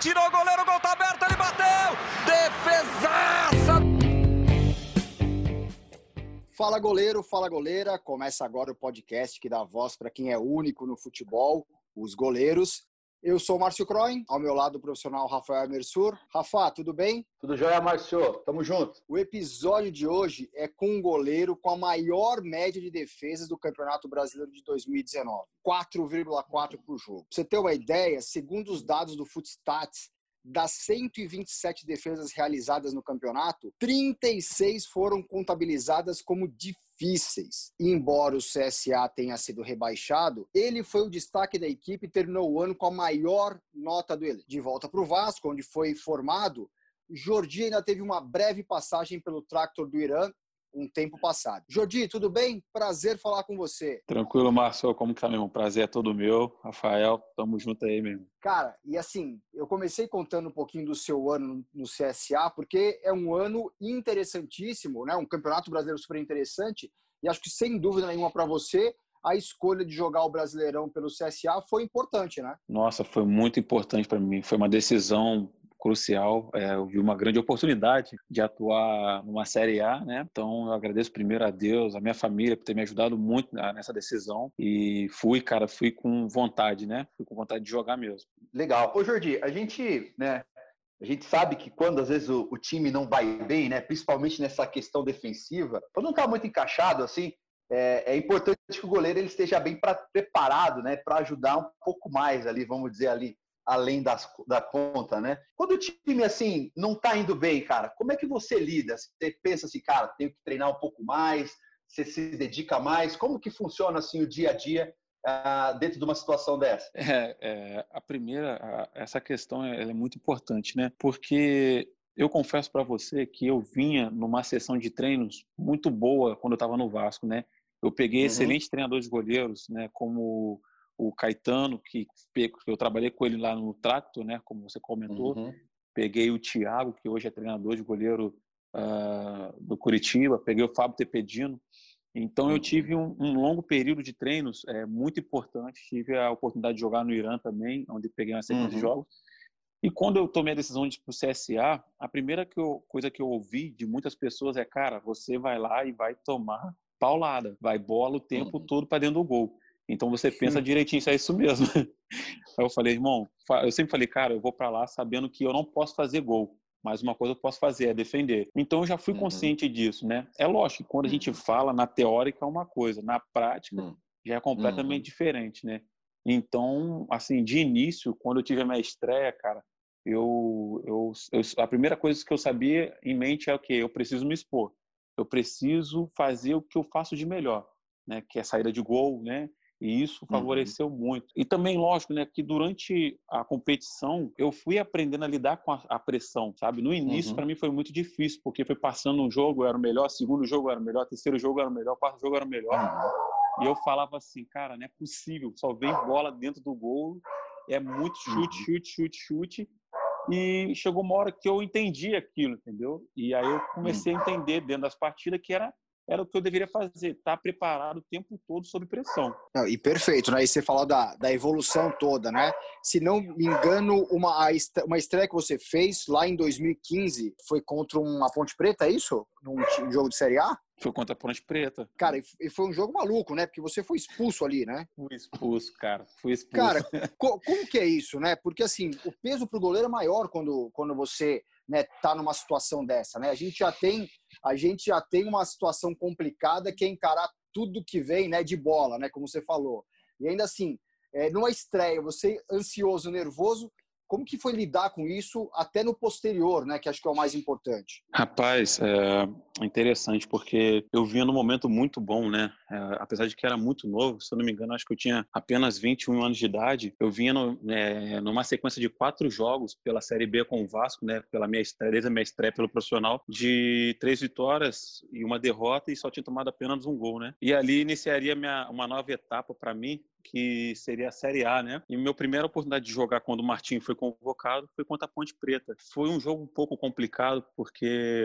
Tirou o goleiro, o gol tá aberto, ele bateu! Defesaça! Fala goleiro, fala goleira. Começa agora o podcast que dá voz para quem é único no futebol, os goleiros. Eu sou o Márcio Croin, ao meu lado o profissional Rafael Mersur. Rafa, tudo bem? Tudo jóia, Márcio. Tamo junto. O episódio de hoje é com um goleiro com a maior média de defesas do Campeonato Brasileiro de 2019. 4,4 por jogo. Pra você ter uma ideia, segundo os dados do Footstats, das 127 defesas realizadas no campeonato, 36 foram contabilizadas como difíceis. Embora o CSA tenha sido rebaixado, ele foi o destaque da equipe e terminou o ano com a maior nota do elenco. De volta para o Vasco, onde foi formado, Jordi ainda teve uma breve passagem pelo Tractor do Irã um tempo passado. Jordi, tudo bem? Prazer falar com você. Tranquilo, Márcio. Como que tá, mesmo? Prazer é todo meu. Rafael, tamo junto aí mesmo. Cara, e assim, eu comecei contando um pouquinho do seu ano no CSA, porque é um ano interessantíssimo, né? Um campeonato brasileiro super interessante. E acho que, sem dúvida nenhuma, para você, a escolha de jogar o Brasileirão pelo CSA foi importante, né? Nossa, foi muito importante para mim. Foi uma decisão crucial. É, eu vi uma grande oportunidade de atuar numa Série A, né? Então eu agradeço primeiro a Deus, a minha família por ter me ajudado muito nessa decisão e fui, cara, fui com vontade, né? Fui com vontade de jogar mesmo. Legal. Ô Jordi, a gente, né? A gente sabe que quando às vezes o, o time não vai bem, né? Principalmente nessa questão defensiva, quando não está muito encaixado assim, é, é, importante que o goleiro ele esteja bem pra, preparado, né, para ajudar um pouco mais ali, vamos dizer ali, além das, da conta, né? Quando o time, assim, não tá indo bem, cara, como é que você lida? Você pensa assim, cara, tenho que treinar um pouco mais, você se dedica mais? Como que funciona, assim, o dia a dia uh, dentro de uma situação dessa? É, é a primeira, a, essa questão é, é muito importante, né? Porque eu confesso para você que eu vinha numa sessão de treinos muito boa quando eu estava no Vasco, né? Eu peguei uhum. excelentes treinadores de goleiros, né? Como o Caetano, que eu trabalhei com ele lá no Tracto, né, como você comentou. Uhum. Peguei o Thiago, que hoje é treinador de goleiro uh, do Curitiba. Peguei o Fábio Tepedino. Então, eu uhum. tive um, um longo período de treinos é, muito importante. Tive a oportunidade de jogar no Irã também, onde peguei uma sequência uhum. de jogos. E quando eu tomei a decisão de ir para o CSA, a primeira que eu, coisa que eu ouvi de muitas pessoas é: cara, você vai lá e vai tomar paulada, vai bola o tempo uhum. todo para dentro do gol. Então você pensa direitinho se é isso mesmo. Aí eu falei, irmão, eu sempre falei, cara, eu vou para lá sabendo que eu não posso fazer gol, mas uma coisa eu posso fazer é defender. Então eu já fui uhum. consciente disso, né? É lógico que quando a gente fala na teórica é uma coisa, na prática uhum. já é completamente uhum. diferente, né? Então, assim, de início, quando eu tive a minha estreia, cara, eu, eu, eu, a primeira coisa que eu sabia em mente é o que eu preciso me expor, eu preciso fazer o que eu faço de melhor, né? Que é saída de gol, né? E isso uhum. favoreceu uhum. muito. E também, lógico, né, que durante a competição eu fui aprendendo a lidar com a, a pressão, sabe? No início, uhum. para mim, foi muito difícil, porque foi passando um jogo, era o melhor, segundo jogo era o melhor, terceiro jogo era o melhor, quarto jogo era o melhor. Uhum. E eu falava assim, cara, não é possível, só vem bola dentro do gol, é muito chute, uhum. chute, chute, chute. E chegou uma hora que eu entendi aquilo, entendeu? E aí eu comecei a uhum. entender dentro das partidas que era era o que eu deveria fazer, estar tá preparado o tempo todo sob pressão. Não, e perfeito, né? E você falou da, da evolução toda, né? Se não me engano, uma, uma estreia que você fez lá em 2015 foi contra uma Ponte Preta, é isso? Num jogo de Série A? Foi contra a Ponte Preta. Cara, e foi um jogo maluco, né? Porque você foi expulso ali, né? Fui expulso, cara. Fui expulso. Cara, co como que é isso, né? Porque, assim, o peso pro goleiro é maior quando, quando você né, tá numa situação dessa, né? A gente já tem a gente já tem uma situação complicada que é encarar tudo que vem, né, de bola, né, como você falou. E ainda assim, é, numa estreia, você ansioso, nervoso, como que foi lidar com isso até no posterior, né? Que acho que é o mais importante. Rapaz, é interessante porque eu vinha num momento muito bom, né? É, apesar de que era muito novo, se eu não me engano, acho que eu tinha apenas 21 anos de idade. Eu vinha no, é, numa sequência de quatro jogos pela Série B com o Vasco, né? Pela minha estreia, desde a minha estreia pelo profissional, de três vitórias e uma derrota e só tinha tomado apenas um gol, né? E ali iniciaria minha, uma nova etapa para mim, que seria a Série A, né? E minha primeira oportunidade de jogar quando o Martim foi convocado foi contra a Ponte Preta. Foi um jogo um pouco complicado porque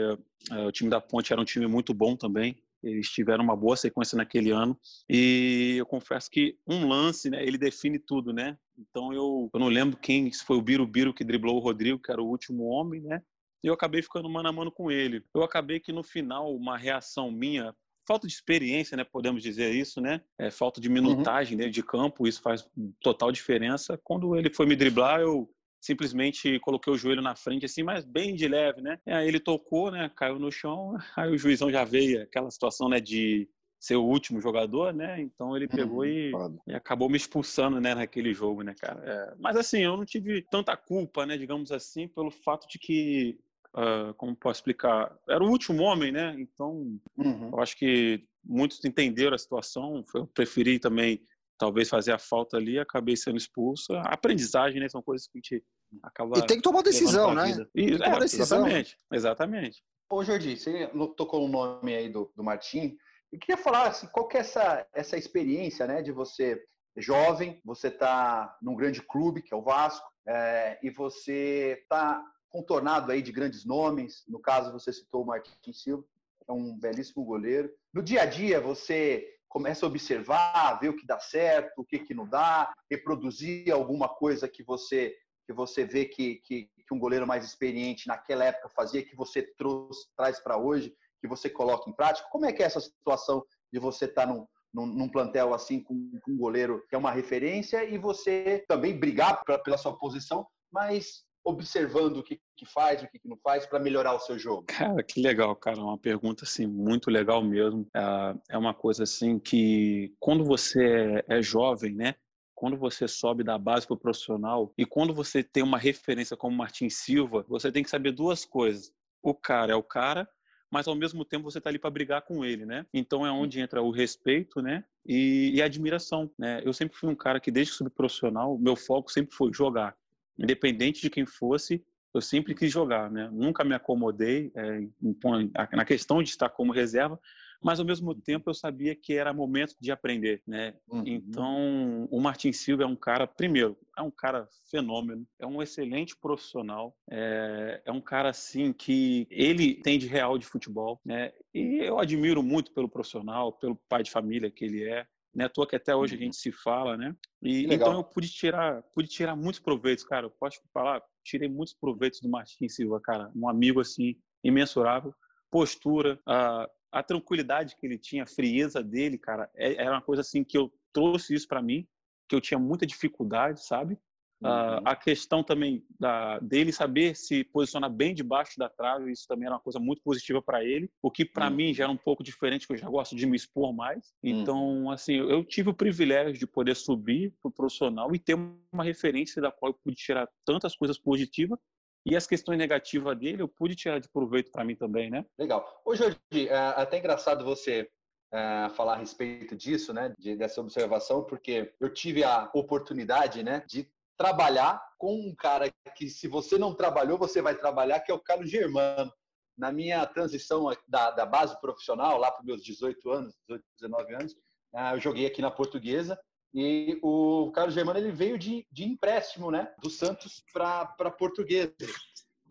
uh, o time da Ponte era um time muito bom também. Eles tiveram uma boa sequência naquele ano e eu confesso que um lance, né, ele define tudo, né? Então eu, eu não lembro quem, foi o Birubiru que driblou o Rodrigo, que era o último homem, né? E eu acabei ficando mano a mano com ele. Eu acabei que no final uma reação minha falta de experiência, né? Podemos dizer isso, né? É, falta de uhum. minutagem uhum. dentro de campo, isso faz total diferença. Quando ele foi me driblar, eu simplesmente coloquei o joelho na frente, assim, mas bem de leve, né? E aí ele tocou, né? Caiu no chão, aí o juizão já veio, aquela situação, né? De ser o último jogador, né? Então ele pegou uhum, e, e, acabou me expulsando, né? Naquele jogo, né, cara? É, mas assim, eu não tive tanta culpa, né? Digamos assim, pelo fato de que Uh, como posso explicar? Era o último homem, né? Então, uhum. eu acho que muitos entenderam a situação. Eu preferi também, talvez, fazer a falta ali, acabei sendo expulso. A aprendizagem, né? São coisas que a gente acaba. E tem que tomar decisão, né? E, é, decisão. Exatamente, exatamente. Ô, Jordi, você tocou o nome aí do, do Martim. Eu queria falar assim, qual que é essa, essa experiência, né, de você jovem, você está num grande clube, que é o Vasco, é, e você está contornado aí de grandes nomes. No caso, você citou o Martin Silva, é um belíssimo goleiro. No dia a dia, você começa a observar, ver o que dá certo, o que, que não dá, reproduzir alguma coisa que você que você vê que, que, que um goleiro mais experiente naquela época fazia, que você trouxe, traz para hoje, que você coloca em prática. Como é que é essa situação de você estar tá num, num, num, plantel assim com, com, um goleiro que é uma referência e você também brigar pra, pela sua posição, mas observando o que, que faz, o que, que não faz para melhorar o seu jogo? Cara, que legal, cara. Uma pergunta assim muito legal mesmo. É, é uma coisa assim que quando você é, é jovem, né? Quando você sobe da base para o profissional e quando você tem uma referência como Martin Silva, você tem que saber duas coisas. O cara é o cara, mas ao mesmo tempo você está ali para brigar com ele, né? Então é onde entra o respeito, né? E, e, a admiração, né? Eu sempre fui um cara que desde que subi profissional, meu foco sempre foi jogar independente de quem fosse, eu sempre quis jogar, né? Nunca me acomodei é, na questão de estar como reserva, mas ao mesmo tempo eu sabia que era momento de aprender, né? Uhum. Então, o Martin Silva é um cara, primeiro, é um cara fenômeno, é um excelente profissional, é, é um cara assim que ele tem de real de futebol, né? E eu admiro muito pelo profissional, pelo pai de família que ele é, né? Tô que até hoje a uhum. gente se fala, né? E então eu pude tirar, pude tirar muitos proveitos, cara. Eu posso falar, tirei muitos proveitos do Martins Silva, cara. Um amigo assim imensurável, postura, a, a tranquilidade que ele tinha, a frieza dele, cara, é, era uma coisa assim que eu trouxe isso para mim, que eu tinha muita dificuldade, sabe? Uhum. a questão também da, dele saber se posicionar bem debaixo da trave, isso também era uma coisa muito positiva para ele, o que para uhum. mim já era um pouco diferente, que eu já gosto de me expor mais. Então, uhum. assim, eu tive o privilégio de poder subir para o profissional e ter uma referência da qual eu pude tirar tantas coisas positivas e as questões negativas dele eu pude tirar de proveito para mim também, né? Legal. Ô, Jorge, é até engraçado você é, falar a respeito disso, né, de, dessa observação, porque eu tive a oportunidade, né, de trabalhar com um cara que, se você não trabalhou, você vai trabalhar, que é o Carlos Germano. Na minha transição da, da base profissional, lá para meus 18 anos, 18, 19 anos, ah, eu joguei aqui na Portuguesa e o Carlos Germano ele veio de, de empréstimo né, do Santos para Portuguesa.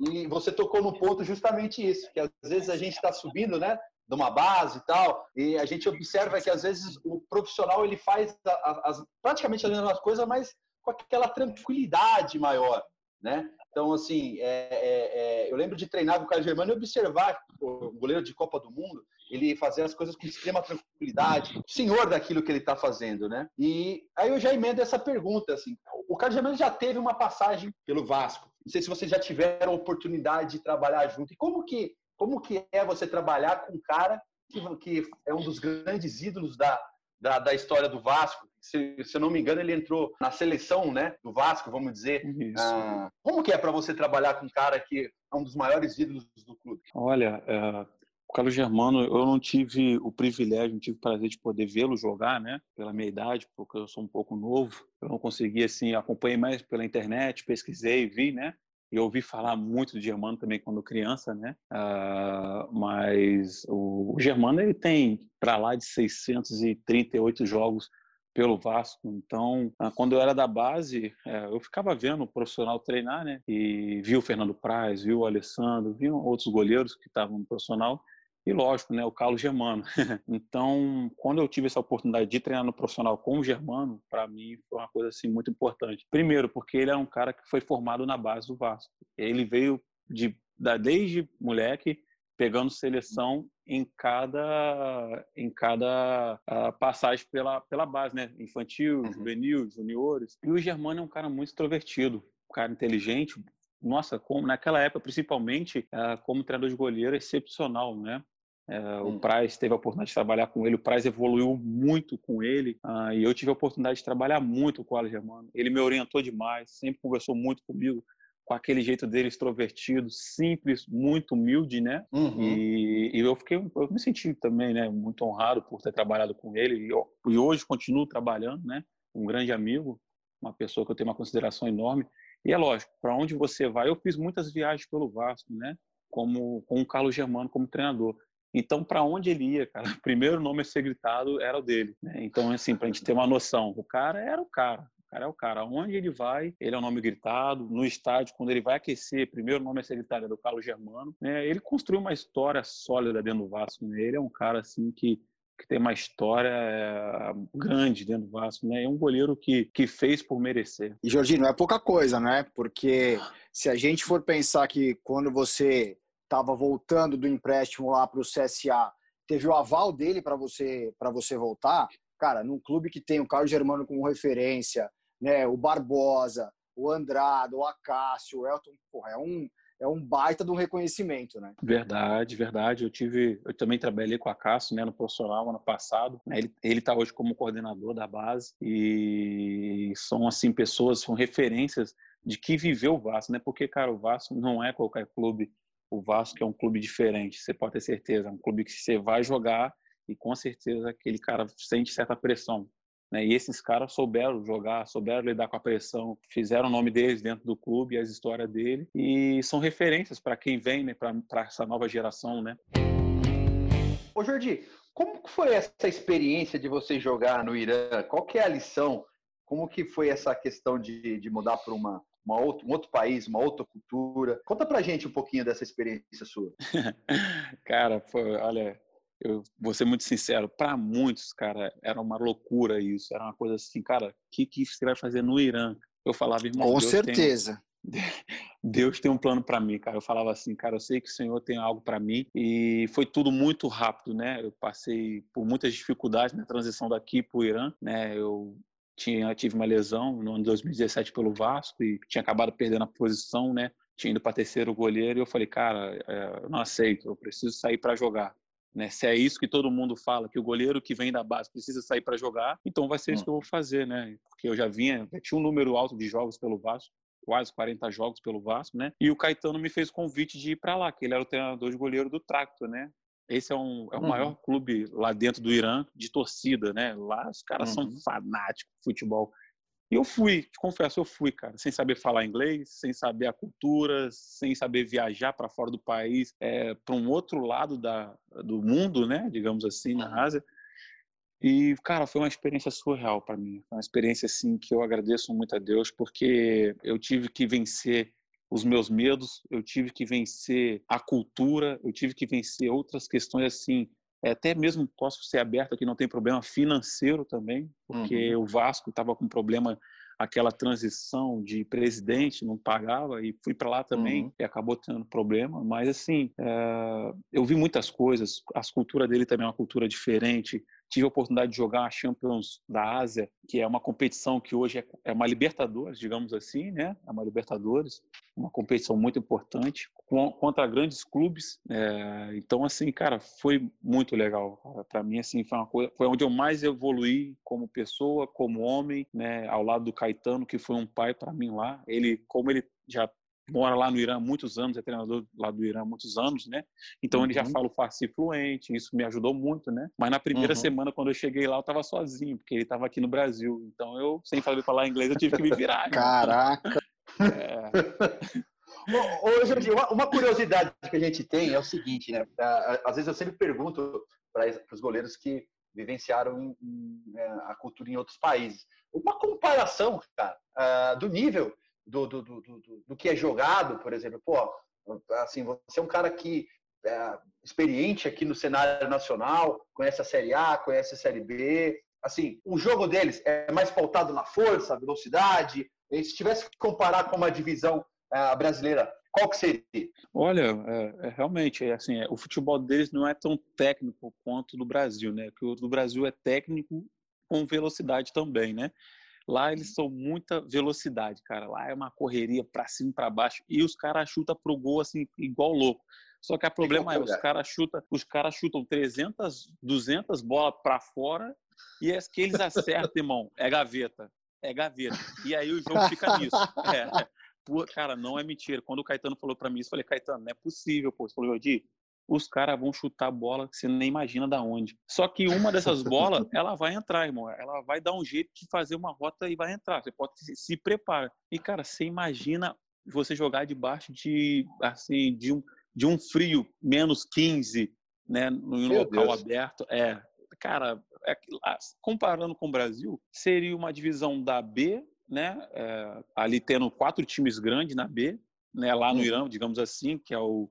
E você tocou no ponto justamente isso, que às vezes a gente está subindo, né? de uma base e tal, e a gente observa que às vezes o profissional ele faz as, praticamente as mesmas coisas, mas com aquela tranquilidade maior, né? Então, assim, é, é, é, eu lembro de treinar com o Carlos Germano e observar o goleiro de Copa do Mundo, ele fazer as coisas com extrema tranquilidade, senhor daquilo que ele está fazendo, né? E aí eu já emendo essa pergunta, assim, o Carlos Germano já teve uma passagem pelo Vasco. Não sei se vocês já tiveram oportunidade de trabalhar junto. E como que, como que é você trabalhar com um cara que, que é um dos grandes ídolos da, da, da história do Vasco, se, se eu não me engano, ele entrou na seleção né, do Vasco, vamos dizer. Ah, como que é para você trabalhar com um cara que é um dos maiores ídolos do clube? Olha, é, o Carlos Germano, eu não tive o privilégio, não tive o prazer de poder vê-lo jogar, né? Pela minha idade, porque eu sou um pouco novo. Eu não consegui, assim, acompanhei mais pela internet, pesquisei, vi, né? E ouvi falar muito do Germano também quando criança, né? Uh, mas o, o Germano ele tem para lá de 638 jogos pelo Vasco. Então, ah, quando eu era da base, é, eu ficava vendo o profissional treinar, né? E vi o Fernando Praz, viu o Alessandro, vi outros goleiros que estavam no profissional. e lógico, né, o Carlos Germano. então, quando eu tive essa oportunidade de treinar no profissional com o Germano, para mim foi uma coisa assim muito importante. Primeiro, porque ele é um cara que foi formado na base do Vasco. Ele veio de da, desde moleque pegando seleção em cada em cada uh, passagem pela pela base, né? Infantil, uhum. juvenil, juniores. E o Germano é um cara muito extrovertido, um cara inteligente, nossa, como, naquela época, principalmente, uh, como treinador de goleiro, excepcional, né? Uh, hum. O Praz teve a oportunidade de trabalhar com ele, o Praz evoluiu muito com ele uh, e eu tive a oportunidade de trabalhar muito com o Alex Germano. Ele me orientou demais, sempre conversou muito comigo, com aquele jeito dele extrovertido, simples, muito humilde, né? Uhum. E, e, eu fiquei, eu me senti também, né, muito honrado por ter trabalhado com ele e, e hoje continuo trabalhando, né? Um grande amigo, uma pessoa que eu tenho uma consideração enorme. E é lógico, para onde você vai, eu fiz muitas viagens pelo Vasco, né? Como com o Carlos Germano como treinador. Então, para onde ele ia, cara, o primeiro nome a ser gritado era o dele. Né? Então, assim, para a gente ter uma noção, o cara era o cara. Cara é o cara. Onde ele vai, ele é o nome gritado. No estádio, quando ele vai aquecer, primeiro nome a ser é do Carlos Germano. Né? Ele construiu uma história sólida dentro do Vasco. Né? Ele é um cara, assim, que que tem uma história é, grande dentro do Vasco, né? É um goleiro que, que fez por merecer. E Jorginho, não é pouca coisa, né? Porque se a gente for pensar que quando você estava voltando do empréstimo lá para o CSA, teve o aval dele para você para você voltar, cara, num clube que tem o Carlos Germano como referência, né? O Barbosa, o Andrado, o Acácio, o Elton, porra, é um é um baita de um reconhecimento, né? Verdade, verdade. Eu tive, eu também trabalhei com a Cássio, né, no profissional ano passado. Né? Ele ele está hoje como coordenador da base e são assim pessoas, são referências de que viveu o Vasco, né? Porque cara, o Vasco não é qualquer clube. O Vasco é um clube diferente, você pode ter certeza. É um clube que você vai jogar e com certeza aquele cara sente certa pressão. Né? E esses caras souberam jogar, souberam lidar com a pressão, fizeram o nome deles dentro do clube, as histórias dele, e são referências para quem vem, né, para essa nova geração. Né? Ô Jordi, como foi essa experiência de você jogar no Irã? Qual que é a lição? Como que foi essa questão de, de mudar para uma, uma outro, um outro país, uma outra cultura? Conta pra gente um pouquinho dessa experiência sua. Cara, olha, eu vou ser muito sincero, para muitos, cara, era uma loucura isso. Era uma coisa assim, cara, o que, que você vai fazer no Irã? Eu falava, irmão. Com Deus certeza. Tem, Deus tem um plano para mim, cara. Eu falava assim, cara, eu sei que o Senhor tem algo para mim. E foi tudo muito rápido, né? Eu passei por muitas dificuldades na transição daqui para o Irã, né? Eu tinha, tive uma lesão no ano de 2017 pelo Vasco e tinha acabado perdendo a posição, né? Tinha ido para terceiro goleiro e eu falei, cara, é, eu não aceito, eu preciso sair para jogar. Né? Se é isso que todo mundo fala, que o goleiro que vem da base precisa sair para jogar, então vai ser isso hum. que eu vou fazer, né? Porque eu já vinha, já tinha um número alto de jogos pelo Vasco, quase 40 jogos pelo Vasco, né? E o Caetano me fez convite de ir para lá, que ele era o treinador de goleiro do Tracto, né? Esse é, um, é o uhum. maior clube lá dentro do Irã de torcida, né? Lá os caras uhum. são fanáticos de futebol. E eu fui, te confesso, eu fui, cara, sem saber falar inglês, sem saber a cultura, sem saber viajar para fora do país, é, para um outro lado da, do mundo, né, digamos assim, na Ásia. E, cara, foi uma experiência surreal para mim. Uma experiência, assim, que eu agradeço muito a Deus, porque eu tive que vencer os meus medos, eu tive que vencer a cultura, eu tive que vencer outras questões, assim, até mesmo posso ser aberto aqui, não tem problema financeiro também, porque uhum. o Vasco estava com problema aquela transição de presidente, não pagava e fui para lá também uhum. e acabou tendo problema. Mas assim, é, eu vi muitas coisas. A cultura dele também é uma cultura diferente tive a oportunidade de jogar a Champions da Ásia, que é uma competição que hoje é, é uma Libertadores, digamos assim, né? É uma Libertadores, uma competição muito importante contra grandes clubes. É, então, assim, cara, foi muito legal. Para mim, assim, foi uma coisa, foi onde eu mais evoluí como pessoa, como homem, né? Ao lado do Caetano, que foi um pai para mim lá. Ele, como ele já mora lá no Irã há muitos anos, é treinador lá do Irã há muitos anos, né? Então uhum. ele já uhum. fala o farsi fluente, isso me ajudou muito, né? Mas na primeira uhum. semana, quando eu cheguei lá, eu estava sozinho, porque ele estava aqui no Brasil. Então eu, sem saber falar inglês, eu tive que me virar. Né? Caraca! É... Ô, Jorge, uma curiosidade que a gente tem é o seguinte, né? Às vezes eu sempre pergunto para os goleiros que vivenciaram em, em, é, a cultura em outros países. Uma comparação, cara, uh, do nível do, do, do, do, do que é jogado, por exemplo. Pô, assim, você é um cara que é, experiente aqui no cenário nacional, conhece a Série A, conhece a Série B. Assim, o jogo deles é mais pautado na força, velocidade. E se tivesse que comparar com uma divisão é, brasileira, qual que seria? Olha, é, é, realmente, é assim, é, o futebol deles não é tão técnico quanto do Brasil, né? Porque o do Brasil é técnico com velocidade também, né? Lá eles são muita velocidade, cara. Lá é uma correria para cima e para baixo e os caras chutam pro gol assim igual louco. Só que o problema é, os caras chutam, os caras chutam 300, 200 bolas para fora e as que eles acertam, irmão, é gaveta. É gaveta. E aí o jogo fica nisso. É, Pô, cara, não é mentira. Quando o Caetano falou para mim isso, eu falei, Caetano, não é possível, pô. Você falou, Jordi, os caras vão chutar a bola que você nem imagina da onde. Só que uma dessas bolas, ela vai entrar, irmão. Ela vai dar um jeito de fazer uma rota e vai entrar. Você pode se, se prepara. E, cara, você imagina você jogar debaixo de, assim, de um, de um frio, menos 15, né, no local Deus. aberto. É, cara, é, comparando com o Brasil, seria uma divisão da B né? É, ali tendo quatro times grandes na B, né? Lá no uhum. Irã, digamos assim, que é o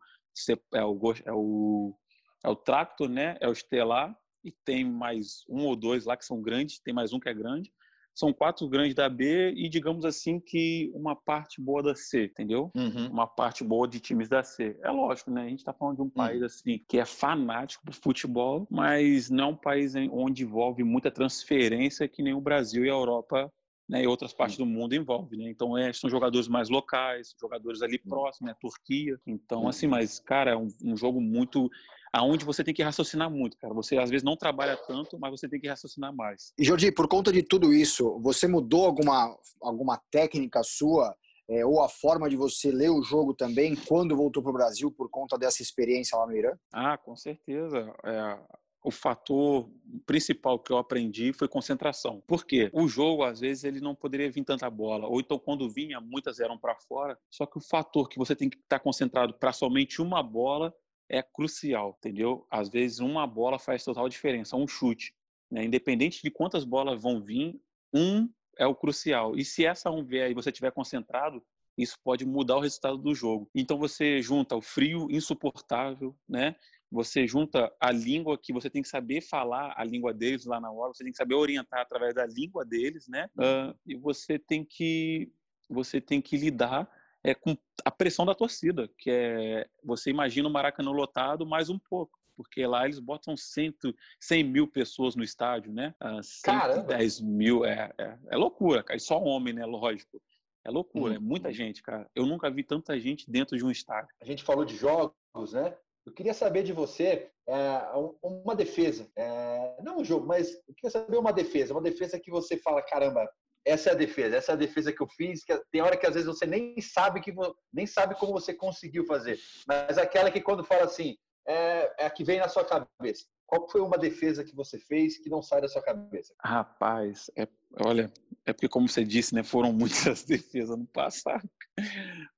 é o é o, é o Tractor, né? É o Estelar e tem mais um ou dois lá que são grandes, tem mais um que é grande. São quatro grandes da B e digamos assim que uma parte boa da C, entendeu? Uhum. Uma parte boa de times da C. É lógico, né? A gente está falando de um país uhum. assim que é fanático por futebol, mas não é um país onde envolve muita transferência que nem o Brasil e a Europa né, e outras partes do mundo envolve, né? Então é, são jogadores mais locais, jogadores ali próximos, né, Turquia. Então assim, mas cara, é um, um, jogo muito aonde você tem que raciocinar muito, cara. Você às vezes não trabalha tanto, mas você tem que raciocinar mais. E Jordi, por conta de tudo isso, você mudou alguma alguma técnica sua é, ou a forma de você ler o jogo também quando voltou para o Brasil por conta dessa experiência lá no Irã? Ah, com certeza. É, o fator principal que eu aprendi foi concentração. Por quê? O jogo, às vezes, ele não poderia vir tanta bola. Ou então, quando vinha, muitas eram para fora. Só que o fator que você tem que estar concentrado para somente uma bola é crucial, entendeu? Às vezes, uma bola faz total diferença, um chute. Né? Independente de quantas bolas vão vir, um é o crucial. E se essa um vier e você estiver concentrado, isso pode mudar o resultado do jogo. Então você junta o frio insuportável, né? Você junta a língua que você tem que saber falar a língua deles lá na hora, você tem que saber orientar através da língua deles, né? Uh, e você tem que você tem que lidar é, com a pressão da torcida, que é você imagina o Maracanã lotado mais um pouco, porque lá eles botam cento, 100 mil pessoas no estádio, né? Uh, 110 mil, é, é, é, loucura, cara. E só homem, né? Lógico. É loucura, hum. é muita uhum. gente, cara. Eu nunca vi tanta gente dentro de um estádio. A gente falou de jogos, né? Eu queria saber de você é, uma defesa, é, não um jogo, mas eu queria saber uma defesa, uma defesa que você fala, caramba, essa é a defesa, essa é a defesa que eu fiz, que tem hora que às vezes você nem sabe que nem sabe como você conseguiu fazer, mas aquela que quando fala assim, é, é a que vem na sua cabeça. Qual foi uma defesa que você fez que não sai da sua cabeça? Rapaz, é, olha, é porque como você disse, né, foram muitas defesas no passado.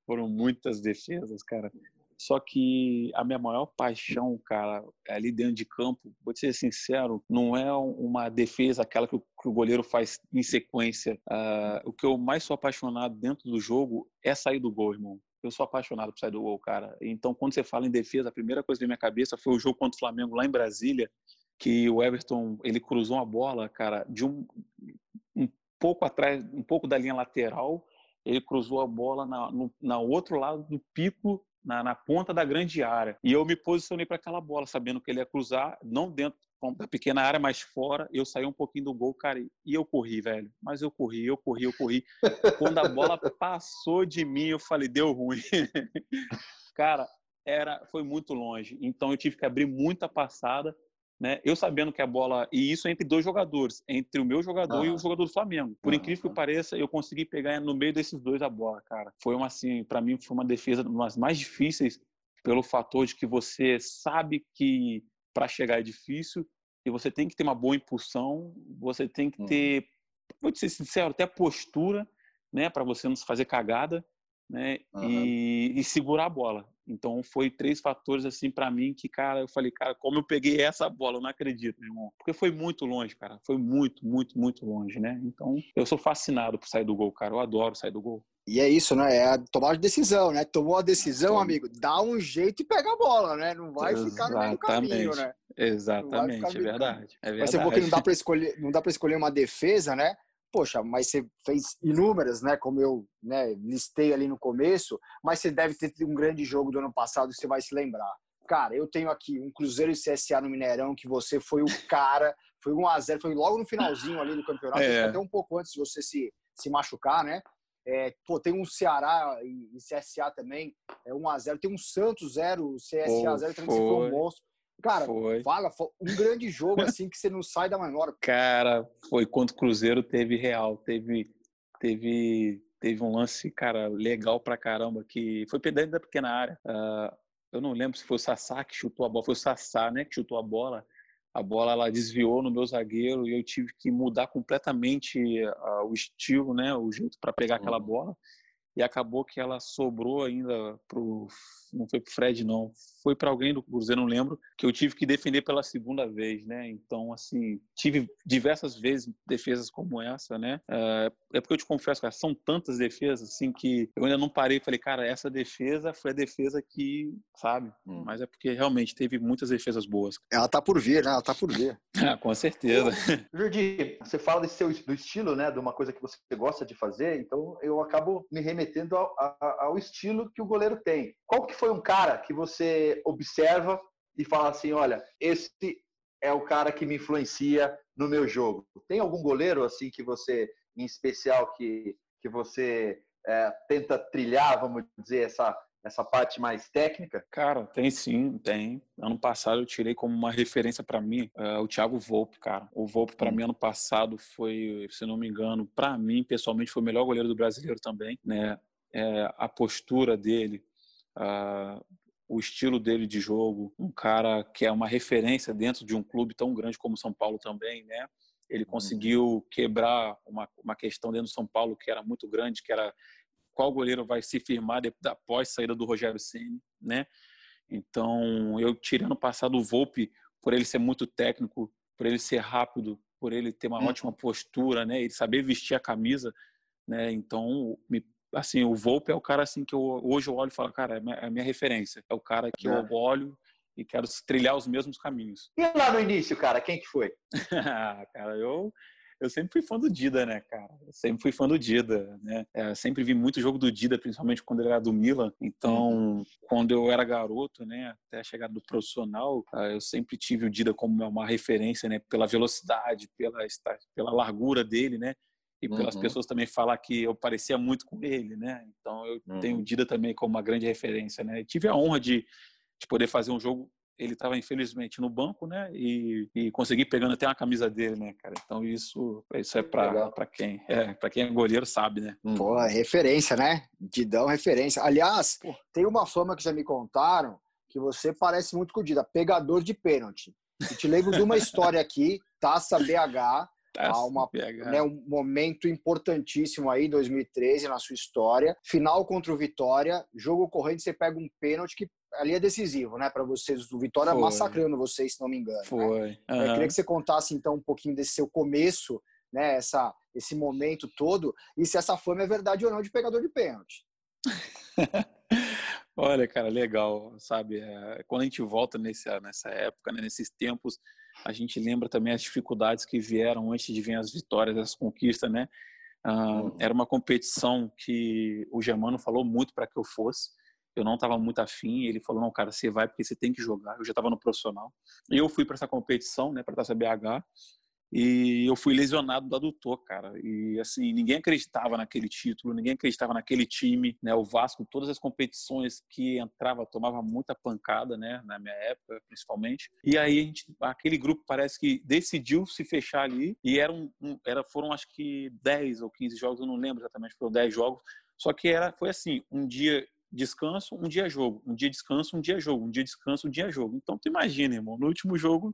foram muitas defesas, cara. Só que a minha maior paixão, cara, ali dentro de campo, vou te ser sincero, não é uma defesa aquela que o, que o goleiro faz em sequência. Uh, o que eu mais sou apaixonado dentro do jogo é sair do gol, irmão. Eu sou apaixonado por sair do gol, cara. Então, quando você fala em defesa, a primeira coisa da minha cabeça foi o jogo contra o Flamengo lá em Brasília, que o Everton ele cruzou uma bola, cara, de um, um pouco atrás, um pouco da linha lateral, ele cruzou a bola na, no na outro lado do pico na, na ponta da grande área. E eu me posicionei para aquela bola, sabendo que ele ia cruzar, não dentro da pequena área, mas fora. Eu saí um pouquinho do gol, cara, e eu corri, velho. Mas eu corri, eu corri, eu corri. Quando a bola passou de mim, eu falei, deu ruim. cara, era, foi muito longe. Então eu tive que abrir muita passada né? Eu sabendo que a bola e isso entre dois jogadores, entre o meu jogador e o jogador do Flamengo. Por incrível que pareça, eu consegui pegar no meio desses dois a bola, cara. Foi uma assim, para mim foi uma defesa das mais difíceis pelo fator de que você sabe que para chegar é difícil e você tem que ter uma boa impulsão, você tem que ter, vou ser sincero, até postura, né, para você não se fazer cagada, né, uhum. e, e, segurar a bola. Então foi três fatores assim para mim que, cara, eu falei, cara, como eu peguei essa bola, eu não acredito, meu irmão. Porque foi muito longe, cara. Foi muito, muito, muito longe, né? Então eu sou fascinado por sair do gol, cara. Eu adoro sair do gol. E é isso, né? É a tomada de decisão, né? Tomou a decisão, amigo, dá um jeito e pega a bola, né? Não vai Exatamente. ficar no meio do caminho, né? Exatamente, é verdade, é verdade. Mas você falou que não dá para escolher, não dá para escolher uma defesa, né? Poxa, mas você fez inúmeras, né? Como eu né, listei ali no começo, mas você deve ter tido um grande jogo do ano passado que você vai se lembrar. Cara, eu tenho aqui um Cruzeiro e CSA no Mineirão que você foi o cara, foi 1 a 0 foi logo no finalzinho ali do campeonato, é. até um pouco antes de você se, se machucar, né? É, pô, tem um Ceará e, e CSA também, é 1x0. Tem um Santos 0, CSA 0, também foi um monstro. Cara, foi. fala, um grande jogo assim que você não sai da manobra. Cara, foi contra o Cruzeiro, teve real, teve, teve, teve um lance, cara, legal pra caramba, que foi dentro da pequena área. Uh, eu não lembro se foi o Sassá que chutou a bola, foi o Sassá, né, que chutou a bola a bola ela desviou no meu zagueiro e eu tive que mudar completamente uh, o estilo, né, o jeito para pegar aquela uhum. bola e acabou que ela sobrou ainda pro não foi pro Fred não, foi para alguém do Cruzeiro, não lembro, que eu tive que defender pela segunda vez, né? Então assim, tive diversas vezes defesas como essa, né? É, é porque eu te confesso, cara, são tantas defesas assim que eu ainda não parei e falei, cara, essa defesa foi a defesa que, sabe? Hum. Mas é porque realmente teve muitas defesas boas. Ela tá por vir, né? Ela tá por vir. ah, com certeza. Jordi, você fala desse seu do estilo, né? De uma coisa que você gosta de fazer, então eu acabo me remetendo ao, ao estilo que o goleiro tem. Qual que foi um cara que você observa e fala assim, olha, esse é o cara que me influencia no meu jogo? Tem algum goleiro assim que você, em especial, que, que você é, tenta trilhar, vamos dizer, essa, essa parte mais técnica? Cara, tem sim, tem. Ano passado eu tirei como uma referência para mim uh, o Thiago Volpe, cara. O Volpe para hum. mim ano passado foi, se não me engano, para mim pessoalmente foi o melhor goleiro do brasileiro também, né? É, a postura dele, uh, o estilo dele de jogo, um cara que é uma referência dentro de um clube tão grande como São Paulo também, né? Ele uhum. conseguiu quebrar uma, uma questão dentro do São Paulo que era muito grande, que era qual goleiro vai se firmar após a saída do Rogério Ceni, né? Então, eu tirei no passado o Volpe por ele ser muito técnico, por ele ser rápido, por ele ter uma hum. ótima postura, né? E saber vestir a camisa, né? Então, me assim, o Volpe é o cara assim que eu, hoje eu olho e falo, cara, é a minha referência. É o cara que é. eu olho e quero trilhar os mesmos caminhos. E lá no início, cara, quem que foi? cara, eu eu sempre fui fã do Dida, né, cara? Eu sempre fui fã do Dida, né? É, sempre vi muito jogo do Dida, principalmente quando ele era do Milan. Então, uhum. quando eu era garoto, né, até a chegada do profissional, ah, eu sempre tive o Dida como uma referência, né, pela velocidade, pela pela largura dele, né? e pelas uhum. pessoas também falar que eu parecia muito com ele, né? Então eu uhum. tenho o Dida também como uma grande referência, né? tive a honra de, de poder fazer um jogo. Ele estava infelizmente no banco, né? E, e consegui pegando até uma camisa dele, né, cara? Então isso, isso é para quem é para quem é goleiro sabe, né? Hum. Pô, é referência, né? Didão referência. Aliás, Pô. tem uma fama que já me contaram que você parece muito com o Dida, pegador de pênalti. Eu te lembro de uma história aqui, Taça BH, Há uma, né, um momento importantíssimo aí, 2013, na sua história. Final contra o Vitória, jogo corrente, você pega um pênalti que ali é decisivo, né, para vocês. O Vitória Foi. massacrando vocês, se não me engano. Né? Foi. Né? Uhum. Eu queria que você contasse então um pouquinho desse seu começo, né, essa, esse momento todo, e se essa fama é verdade ou não de pegador de pênalti. Olha, cara, legal, sabe? É, quando a gente volta nesse, nessa época, né, nesses tempos, a gente lembra também as dificuldades que vieram antes de vir as vitórias, as conquistas, né? Ah, era uma competição que o Germano falou muito para que eu fosse. Eu não estava muito afim. Ele falou: não, cara, você vai porque você tem que jogar. Eu já estava no profissional. E eu fui para essa competição, né, para Taça BH. E eu fui lesionado do adutor, cara. E assim, ninguém acreditava naquele título, ninguém acreditava naquele time, né? O Vasco, todas as competições que entrava, tomava muita pancada, né? Na minha época, principalmente. E aí a gente, aquele grupo parece que decidiu se fechar ali e eram, um, era, foram acho que 10 ou 15 jogos, eu não lembro exatamente, foram 10 jogos. Só que era, foi assim, um dia descanso, um dia jogo, um dia descanso, um dia jogo, um dia descanso, um dia jogo. Então tu imagina, irmão, no último jogo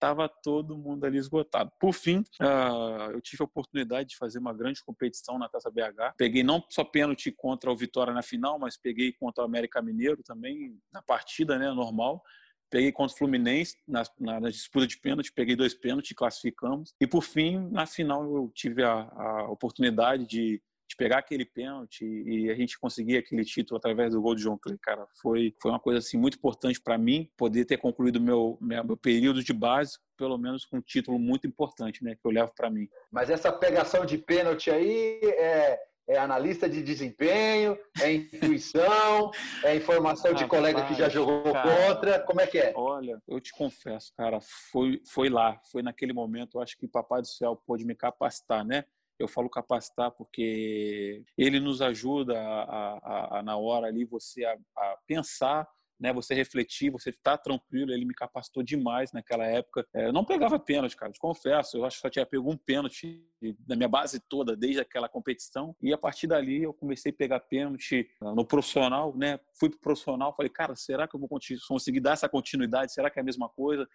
Tava todo mundo ali esgotado. Por fim, uh, eu tive a oportunidade de fazer uma grande competição na Taça BH. Peguei não só pênalti contra o Vitória na final, mas peguei contra o América Mineiro também na partida, né, normal. Peguei contra o Fluminense na, na, na disputa de pênalti, peguei dois pênaltis, classificamos. E por fim, na final, eu tive a, a oportunidade de de pegar aquele pênalti e a gente conseguir aquele título através do gol de John Clay, cara, foi, foi uma coisa assim muito importante para mim poder ter concluído meu, meu, período de base pelo menos com um título muito importante, né, que eu levo para mim. Mas essa pegação de pênalti aí é, é analista de desempenho, é intuição, é informação de ah, colega que já jogou cara, contra, como é que é? Olha, eu te confesso, cara, foi, foi lá, foi naquele momento, eu acho que Papai do Céu pôde me capacitar, né? Eu falo capacitar porque ele nos ajuda a, a, a na hora ali você a, a pensar né, você refletir, você estar tá tranquilo, ele me capacitou demais naquela época. É, eu não pegava pênalti, cara, te confesso, eu acho que só tinha pego um pênalti na minha base toda, desde aquela competição, e a partir dali eu comecei a pegar pênalti no profissional, né, fui pro profissional, falei, cara, será que eu vou conseguir dar essa continuidade, será que é a mesma coisa?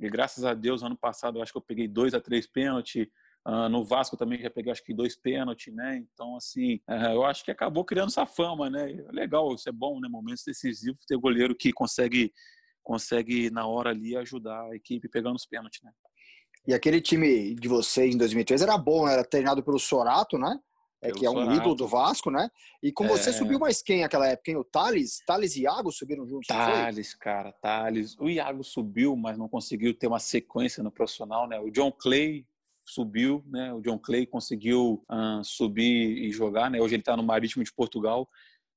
E graças a Deus, ano passado, eu acho que eu peguei dois a três pênaltis, Uh, no Vasco também já peguei acho que dois pênaltis, né? Então, assim, uh, eu acho que acabou criando essa fama, né? Legal, isso é bom, né? Momentos decisivos, ter goleiro que consegue, consegue na hora ali ajudar a equipe pegando os pênaltis, né? E aquele time de vocês em 2003 era bom, era treinado pelo Sorato, né? É, que é um Sorato. ídolo do Vasco, né? E com é... você subiu mais quem naquela época? Hein? O Thales? Thales e Iago subiram juntos? Thales, cara, Thales. O Iago subiu, mas não conseguiu ter uma sequência no profissional, né? O John Clay subiu, né? O John Clay conseguiu uh, subir e jogar, né? Hoje ele está no Marítimo de Portugal.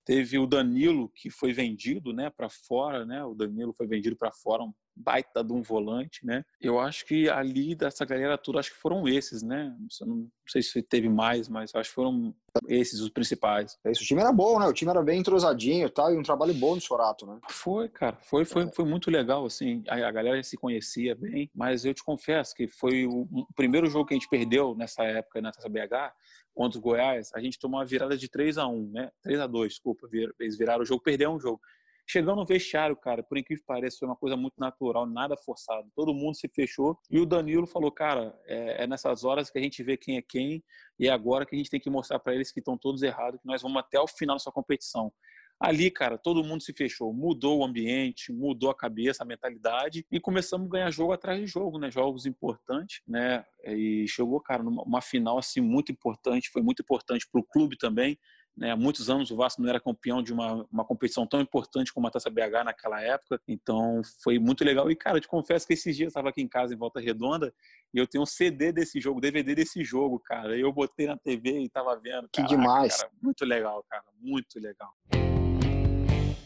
Teve o Danilo que foi vendido, né, para fora, né? O Danilo foi vendido para fora, um baita de um volante, né? Eu acho que ali dessa galera toda, acho que foram esses, né? Não sei se teve mais, mas acho que foram esses os principais. É isso, o time era bom, né? O time era bem entrosadinho e tal, e um trabalho bom no Sorato, né? Foi, cara, foi, foi, é. foi muito legal, assim, a, a galera se conhecia bem, mas eu te confesso que foi o, o primeiro jogo que a gente perdeu nessa época, Taça BH, contra o Goiás, a gente tomou uma virada de 3 a 1 né? 3 a 2 desculpa, eles viraram o jogo, perderam um jogo. Chegando no vestiário, cara, por incrível que pareça, foi uma coisa muito natural, nada forçado. Todo mundo se fechou e o Danilo falou, cara, é, é nessas horas que a gente vê quem é quem e é agora que a gente tem que mostrar para eles que estão todos errados, que nós vamos até o final dessa competição. Ali, cara, todo mundo se fechou, mudou o ambiente, mudou a cabeça, a mentalidade e começamos a ganhar jogo atrás de jogo, né? Jogos importantes, né? E chegou, cara, numa final assim muito importante, foi muito importante para o clube também. Né, há muitos anos o Vasco não era campeão de uma, uma competição tão importante como a Taça BH naquela época, então foi muito legal. E, cara, eu te confesso que esses dias eu estava aqui em casa, em Volta Redonda, e eu tenho um CD desse jogo, DVD desse jogo, cara. Eu botei na TV e estava vendo. Que Caraca, demais. Cara, muito legal, cara, muito legal.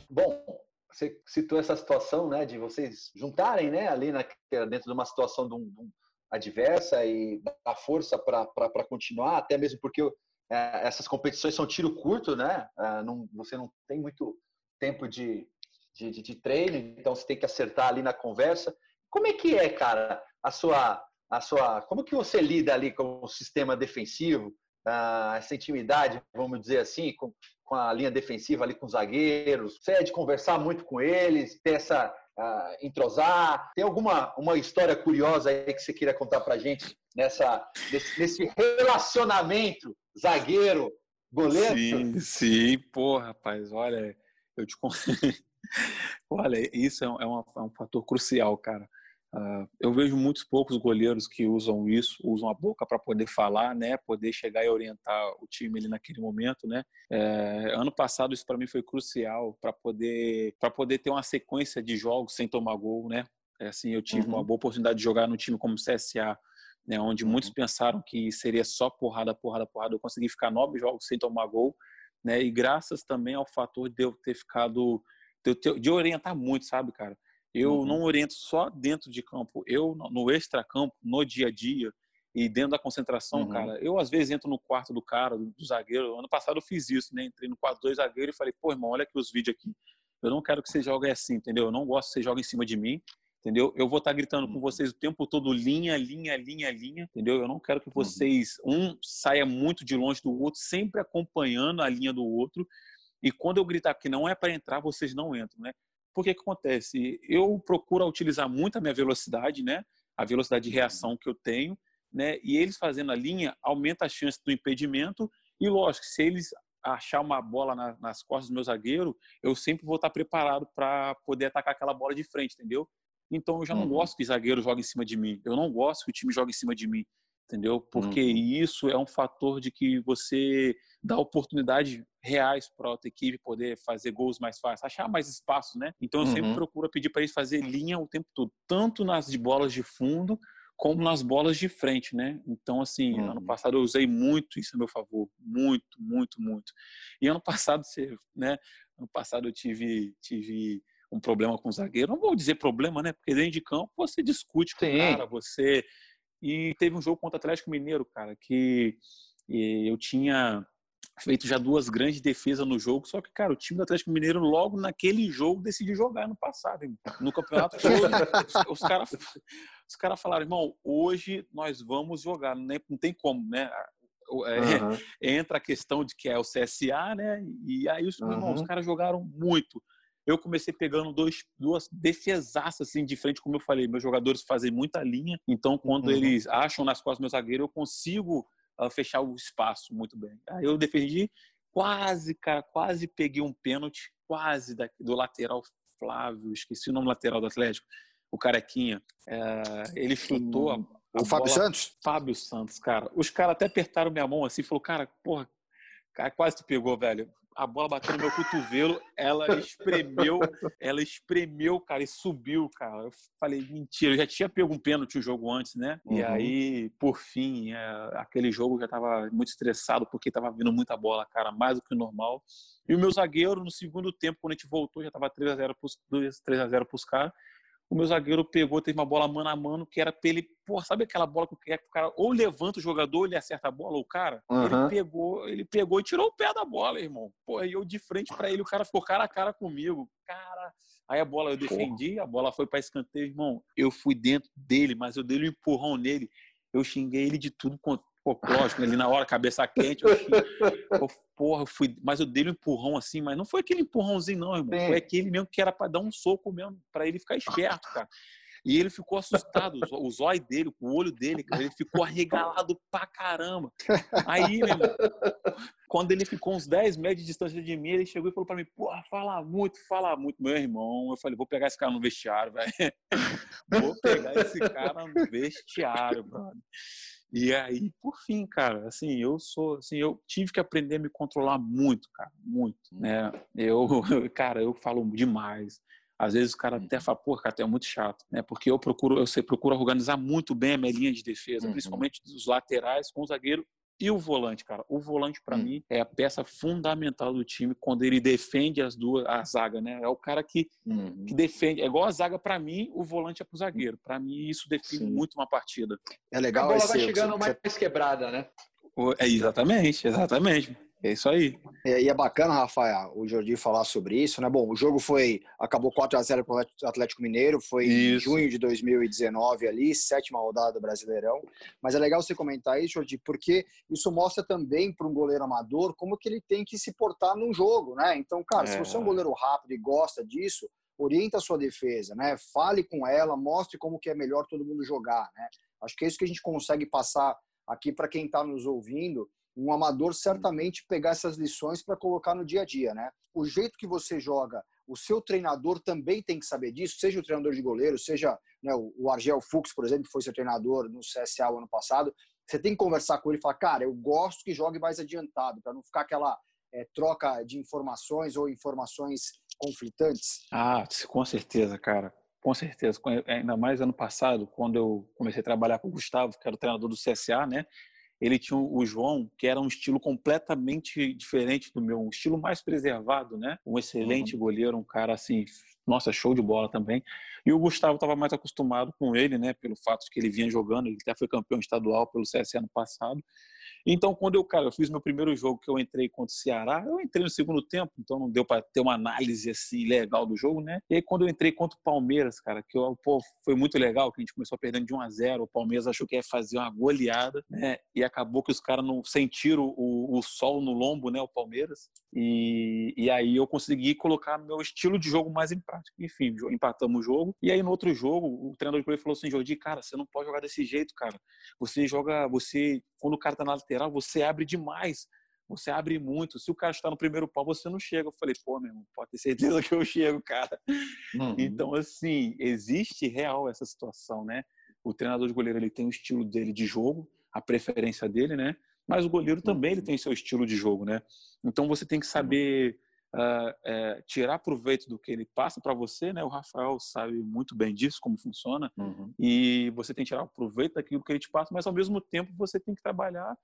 Bom, você citou essa situação, né, de vocês juntarem, né, ali na, dentro de uma situação de um, de um adversa e dar força para continuar, até mesmo porque é, essas competições são tiro curto, né? É, não, você não tem muito tempo de, de, de, treino, então você tem que acertar ali na conversa. Como é que é, cara, a sua, a sua, como que você lida ali com o sistema defensivo, ah, essa intimidade, vamos dizer assim, com, com a linha defensiva ali com os zagueiros? Você é de conversar muito com eles, ter essa uh, entrosar? Tem alguma uma história curiosa aí que você queira contar pra gente nessa, nesse, nesse relacionamento zagueiro, goleiro? Sim, sim, pô, rapaz, olha, eu te Olha, isso é um, é, é um fator crucial, cara. Uh, eu vejo muitos poucos goleiros que usam isso, usam a boca para poder falar, né, poder chegar e orientar o time ali naquele momento, né. É, ano passado isso para mim foi crucial para poder para poder ter uma sequência de jogos sem tomar gol, né. É, assim, eu tive uhum. uma boa oportunidade de jogar no time como CSA, né, onde uhum. muitos pensaram que seria só porrada, porrada, porrada. Eu consegui ficar nove jogos sem tomar gol, né, e graças também ao fator de eu ter ficado de, eu ter, de orientar muito, sabe, cara eu uhum. não oriento só dentro de campo, eu no extra-campo, no dia a dia e dentro da concentração, uhum. cara. Eu às vezes entro no quarto do cara, do, do, zagueiro. Ano passado eu fiz isso, né? Entrei no quarto dois zagueiros e falei, pô, irmão, olha aqui os vídeos aqui. Eu não quero que você jogue assim, entendeu? Eu não gosto que você jogue em cima de mim, entendeu? Eu vou estar tá gritando uhum. com vocês o tempo todo, linha, linha, linha, linha, entendeu? Eu não quero que uhum. vocês, um, saia muito de longe do outro, sempre acompanhando a linha do outro. E quando eu gritar que não é para entrar, vocês não entram, né? Porque que acontece? Eu procuro utilizar muito a minha velocidade, né? a velocidade de reação que eu tenho, né? E eles fazendo a linha aumenta a chance do impedimento e lógico, se eles achar uma bola na, nas costas do meu zagueiro, eu sempre vou estar preparado para poder atacar aquela bola de frente, entendeu? Então eu já não uhum. gosto que zagueiro jogue em cima de mim. Eu não gosto que o time jogue em cima de mim, entendeu? Porque uhum. isso é um fator de que você dá oportunidades reais para a outra equipe poder fazer gols mais fáceis, achar mais espaço, né? Então eu uhum. sempre procuro pedir para eles fazer linha o tempo todo, tanto nas de bolas de fundo como nas bolas de frente, né? Então, assim, uhum. ano passado eu usei muito isso a meu favor, muito, muito, muito. E ano passado, né? Ano passado eu tive, tive um problema com o zagueiro. Não vou dizer problema, né? Porque dentro de campo você discute com Sim. o cara, você. E teve um jogo contra o Atlético Mineiro, cara, que eu tinha feito já duas grandes defesas no jogo, só que, cara, o time do Atlético Mineiro logo naquele jogo decidiu jogar no passado, no campeonato os, os caras os cara falaram, irmão, hoje nós vamos jogar, não, não tem como, né? É, uhum. Entra a questão de que é o CSA, né? E aí os, uhum. irmão, os caras jogaram muito. Eu comecei pegando dois, duas defesaças assim de frente, como eu falei, meus jogadores fazem muita linha, então quando uhum. eles acham nas costas do meu zagueiro, eu consigo uh, fechar o espaço muito bem. Aí eu defendi, quase, cara, quase peguei um pênalti, quase da, do lateral Flávio, esqueci o nome lateral do Atlético, o Carequinha. É, ele chutou a, a o Fábio Santos? Fábio Santos, cara. Os caras até apertaram minha mão assim, falou, cara, porra, cara, quase tu pegou, velho. A bola bateu no meu cotovelo, ela espremeu, ela espremeu, cara, e subiu, cara. Eu falei, mentira, eu já tinha pego um pênalti o jogo antes, né? Uhum. E aí, por fim, é, aquele jogo já tava muito estressado, porque tava vindo muita bola, cara, mais do que o normal. E o meu zagueiro, no segundo tempo, quando a gente voltou, já tava 3x0 pros, 3x0 pros caras o meu zagueiro pegou, teve uma bola mano a mano, que era pra ele, pô, sabe aquela bola que o cara ou levanta o jogador, ele acerta a bola, ou o cara, uhum. ele pegou, ele pegou e tirou o pé da bola, irmão. Pô, e eu de frente para ele, o cara ficou cara a cara comigo. Cara, aí a bola eu defendi, Porra. a bola foi para escanteio, irmão. Eu fui dentro dele, mas eu dei um empurrão nele. Eu xinguei ele de tudo Pô, lógico, ali na hora, cabeça quente, eu, eu, porra, eu fui, mas eu dei um empurrão assim, mas não foi aquele empurrãozinho, não, irmão. Sim. Foi aquele mesmo que era para dar um soco mesmo, para ele ficar esperto, cara. E ele ficou assustado, o zóio dele, o olho dele, cara, ele ficou arregalado pra caramba. Aí, meu irmão, quando ele ficou uns 10 metros de distância de mim, ele chegou e falou pra mim, porra, fala muito, fala muito, meu irmão. Eu falei, vou pegar esse cara no vestiário, velho. Vou pegar esse cara no vestiário, brother. E aí, por fim, cara, assim, eu sou, assim, eu tive que aprender a me controlar muito, cara, muito, né? Eu, cara, eu falo demais. Às vezes o cara até uhum. fala, pô, cara, é muito chato, né? Porque eu procuro, eu sei, procuro organizar muito bem a minha linha de defesa, uhum. principalmente dos laterais com o zagueiro e o volante, cara. O volante, para hum. mim, é a peça fundamental do time quando ele defende as duas, a zaga, né? É o cara que, uhum. que defende. É igual a zaga, para mim, o volante é pro zagueiro. Para mim, isso define Sim. muito uma partida. É legal A bola vai chegando mais quebrada, né? É, exatamente, exatamente. É isso aí. E é bacana, Rafael, o Jordi falar sobre isso, né? Bom, o jogo foi acabou 4 a 0 para o Atlético Mineiro, foi isso. em junho de 2019 ali, sétima rodada do Brasileirão. Mas é legal você comentar isso, Jordi, porque isso mostra também para um goleiro amador como que ele tem que se portar num jogo, né? Então, cara, é. se você é um goleiro rápido e gosta disso, orienta a sua defesa, né? Fale com ela, mostre como que é melhor todo mundo jogar, né? Acho que é isso que a gente consegue passar aqui para quem está nos ouvindo um amador certamente pegar essas lições para colocar no dia a dia, né? O jeito que você joga, o seu treinador também tem que saber disso, seja o treinador de goleiro, seja né, o Argel Fux, por exemplo, que foi seu treinador no CSA o ano passado. Você tem que conversar com ele e falar, cara, eu gosto que jogue mais adiantado, para não ficar aquela é, troca de informações ou informações conflitantes. Ah, com certeza, cara. Com certeza. Ainda mais ano passado, quando eu comecei a trabalhar com o Gustavo, que era o treinador do CSA, né? Ele tinha o João, que era um estilo completamente diferente do meu, um estilo mais preservado, né? Um excelente uhum. goleiro, um cara assim, nossa, show de bola também. E o Gustavo estava mais acostumado com ele, né? Pelo fato de que ele vinha jogando, ele até foi campeão estadual pelo CSA no passado. Então, quando eu, cara, eu fiz meu primeiro jogo que eu entrei contra o Ceará, eu entrei no segundo tempo, então não deu para ter uma análise assim legal do jogo, né? E aí quando eu entrei contra o Palmeiras, cara, que eu, pô, foi muito legal, que a gente começou perdendo de 1 a 0, o Palmeiras achou que ia fazer uma goleada, né? E acabou que os caras não sentiram o, o sol no lombo, né, o Palmeiras. E, e aí eu consegui colocar meu estilo de jogo mais em prática. Enfim, empatamos o jogo. E aí no outro jogo, o treinador de falou assim, Jordi, cara, você não pode jogar desse jeito, cara. Você joga, você quando o cara tá na lateral, você abre demais. Você abre muito. Se o cara está no primeiro pau, você não chega. Eu falei, pô, meu irmão, pode ter certeza que eu chego, cara. Uhum. Então, assim, existe real essa situação, né? O treinador de goleiro ele tem o estilo dele de jogo, a preferência dele, né? Mas o goleiro também ele uhum. tem seu estilo de jogo, né? Então você tem que saber uh, é, tirar proveito do que ele passa para você, né? O Rafael sabe muito bem disso, como funciona, uhum. e você tem que tirar proveito daquilo que ele te passa, mas ao mesmo tempo você tem que trabalhar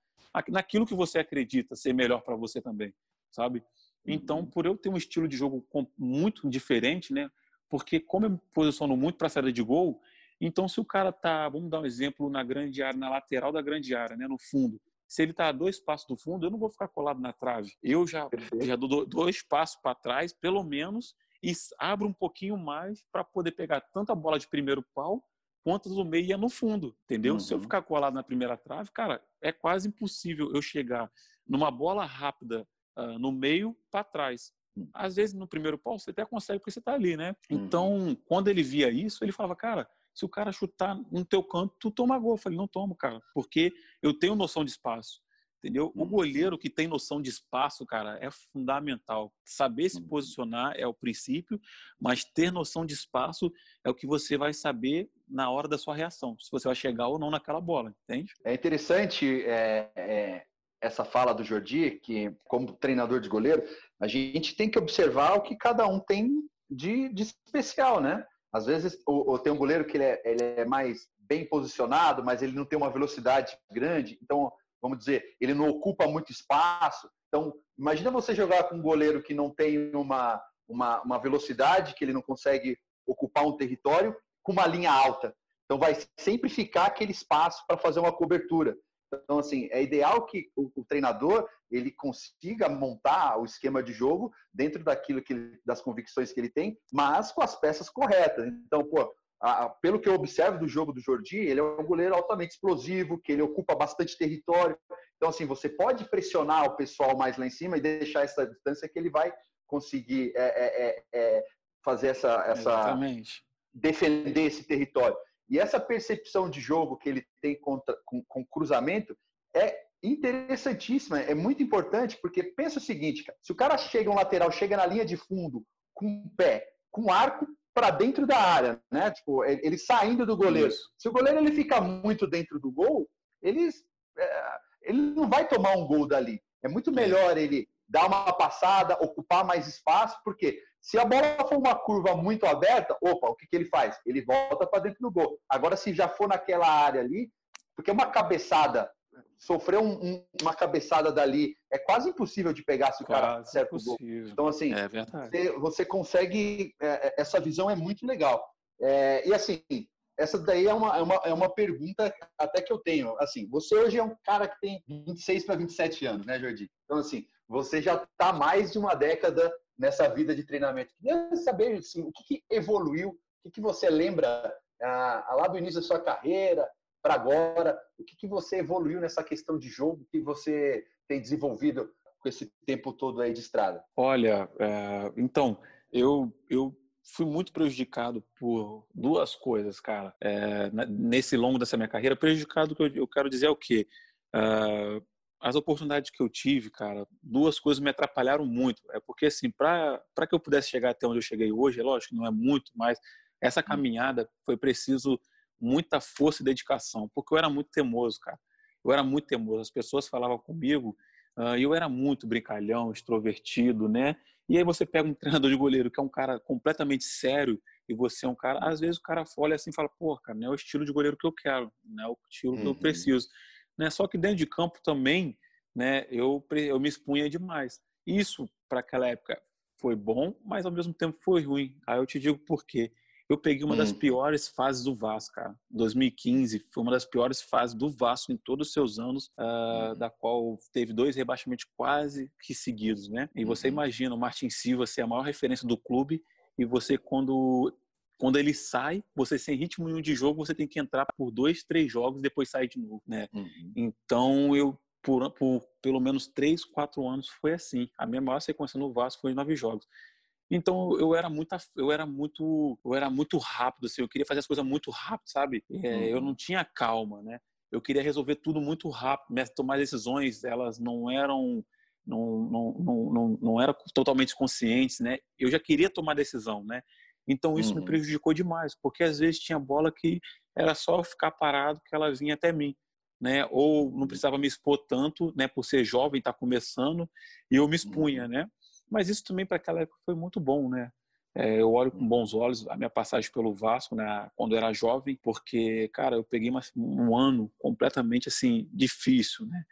naquilo que você acredita ser melhor para você também, sabe? Então, uhum. por eu ter um estilo de jogo muito diferente, né? Porque como eu me posiciono muito para a saída de gol, então se o cara tá, vamos dar um exemplo na grande área, na lateral da grande área, né, no fundo, se ele está a dois passos do fundo, eu não vou ficar colado na trave. Eu já, já dou dois passos para trás, pelo menos, e abro um pouquinho mais para poder pegar tanto a bola de primeiro pau quanto do meio e no fundo, entendeu? Uhum. Se eu uhum. ficar colado na primeira trave, cara, é quase impossível eu chegar numa bola rápida uh, no meio para trás. Hum. Às vezes no primeiro pau você até consegue porque você está ali, né? Uhum. Então, quando ele via isso, ele falava, cara, se o cara chutar no teu canto, tu toma gol. Eu falei, não tomo, cara, porque eu tenho noção de espaço. Entendeu? O uhum. goleiro que tem noção de espaço, cara, é fundamental. Saber se uhum. posicionar é o princípio, mas ter noção de espaço é o que você vai saber na hora da sua reação, se você vai chegar ou não naquela bola, entende? É interessante é, é, essa fala do Jordi, que como treinador de goleiro, a gente tem que observar o que cada um tem de, de especial, né? Às vezes, ou, ou tem um goleiro que ele é, ele é mais bem posicionado, mas ele não tem uma velocidade grande. Então, vamos dizer, ele não ocupa muito espaço. Então, imagina você jogar com um goleiro que não tem uma, uma, uma velocidade, que ele não consegue ocupar um território, com uma linha alta. Então, vai sempre ficar aquele espaço para fazer uma cobertura. Então, assim, é ideal que o, o, treinador ele consiga montar o esquema de jogo dentro daquilo que ele, das convicções que ele tem, mas com as peças corretas. Então, pô, a, pelo que eu observo do jogo do Jordi, ele é um goleiro altamente explosivo, que ele ocupa bastante território. Então, assim, você pode pressionar o pessoal mais lá em cima e deixar essa distância que ele vai conseguir é, é, é, é fazer essa, essa defender esse território. E essa percepção de jogo que ele tem contra, com, com cruzamento é interessantíssima, é muito importante, porque pensa o seguinte, cara, se o cara chega um lateral, chega na linha de fundo com o pé, com arco para dentro da área, né? Tipo, ele saindo do goleiro. Isso. Se o goleiro ele fica muito dentro do gol, ele, é, ele não vai tomar um gol dali. É muito melhor ele dar uma passada, ocupar mais espaço, porque se a bola for uma curva muito aberta, opa, o que, que ele faz? Ele volta para dentro do gol. Agora, se já for naquela área ali, porque uma cabeçada, sofrer um, um, uma cabeçada dali, é quase impossível de pegar se o quase cara acerta o gol. Então, assim, é você, você, consegue. É, é, essa visão é muito legal. É, e assim, essa daí é uma, é, uma, é uma pergunta até que eu tenho. Assim, você hoje é um cara que tem 26 para 27 anos, né, Jordi? Então, assim, você já está mais de uma década nessa vida de treinamento. Queria saber assim, o que, que evoluiu, o que, que você lembra ah, lá do início da sua carreira para agora, o que, que você evoluiu nessa questão de jogo que você tem desenvolvido com esse tempo todo aí de estrada? Olha, é, então, eu, eu fui muito prejudicado por duas coisas, cara, é, nesse longo dessa minha carreira. Prejudicado, que eu, quero dizer é o quê? Uh, as oportunidades que eu tive, cara, duas coisas me atrapalharam muito. É porque, assim, para que eu pudesse chegar até onde eu cheguei hoje, é lógico não é muito, mas essa hum. caminhada foi preciso muita força e dedicação, porque eu era muito teimoso, cara. Eu era muito teimoso. As pessoas falavam comigo e eu era muito brincalhão, extrovertido, né? E aí você pega um treinador de goleiro que é um cara completamente sério e você é um cara, às vezes o cara olha assim e fala, pô, cara, não é o estilo de goleiro que eu quero, não é o estilo uhum. que eu uhum. preciso. Né? Só que dentro de campo também, né, eu, eu me expunha demais. Isso, para aquela época, foi bom, mas ao mesmo tempo foi ruim. Aí eu te digo por quê. Eu peguei uma hum. das piores fases do Vasco, cara. 2015 foi uma das piores fases do Vasco em todos os seus anos, uh, da qual teve dois rebaixamentos quase que seguidos, né? E você uhum. imagina o Martin Silva ser a maior referência do clube e você quando quando ele sai, você sem ritmo nenhum de jogo, você tem que entrar por dois, três jogos e depois sair de novo, né? Uhum. Então eu por, por, pelo menos três, quatro anos foi assim. A minha maior sequência no Vasco foi nove jogos. Então eu era muito, eu era muito, eu era muito rápido, assim, eu queria fazer as coisas muito rápido, sabe? É, eu uhum. não tinha calma, né? Eu queria resolver tudo muito rápido, mas tomar decisões, elas não eram, não, não, não, não, não eram totalmente conscientes, né? Eu já queria tomar decisão, né? Então isso uhum. me prejudicou demais, porque às vezes tinha bola que era só ficar parado que ela vinha até mim. Né? Ou não uhum. precisava me expor tanto, né? Por ser jovem, estar tá começando, e eu me expunha, uhum. né? Mas isso também para aquela época foi muito bom, né? É, eu olho com uhum. bons olhos a minha passagem pelo Vasco, né, quando eu era jovem, porque, cara, eu peguei uma, um ano completamente, assim, difícil, né?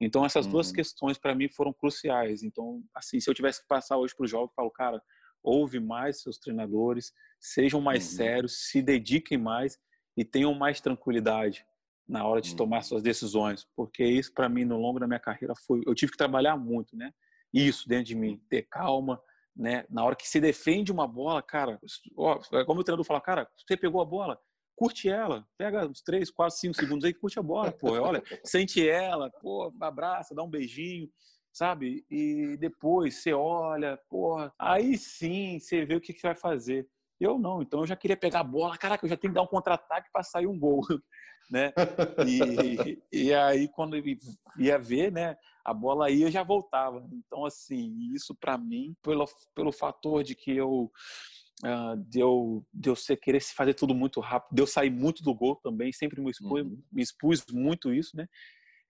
Então, essas uhum. duas questões, para mim, foram cruciais. Então, assim, se eu tivesse que passar hoje para o jovem, eu falo, cara, ouve mais seus treinadores, sejam mais uhum. sérios, se dediquem mais e tenham mais tranquilidade na hora de uhum. tomar suas decisões, porque isso, para mim, no longo da minha carreira, foi. Eu tive que trabalhar muito, né? isso dentro de mim, ter calma, né? Na hora que se defende uma bola, cara, ó, é como o treinador fala, cara, você pegou a bola, curte ela, pega uns 3, 4, 5 segundos aí, curte a bola, pô, olha, sente ela, pô, abraça, dá um beijinho, sabe? E depois você olha, porra, aí sim você vê o que, que vai fazer. Eu não, então eu já queria pegar a bola, caraca, eu já tenho que dar um contra-ataque para sair um gol, né? E, e aí quando ia ver, né, a bola ia já voltava. Então assim, isso para mim, pelo pelo fator de que eu Uh, de, eu, de querer se fazer tudo muito rápido, de eu sair muito do gol também, sempre me expus, uhum. me expus muito isso, né?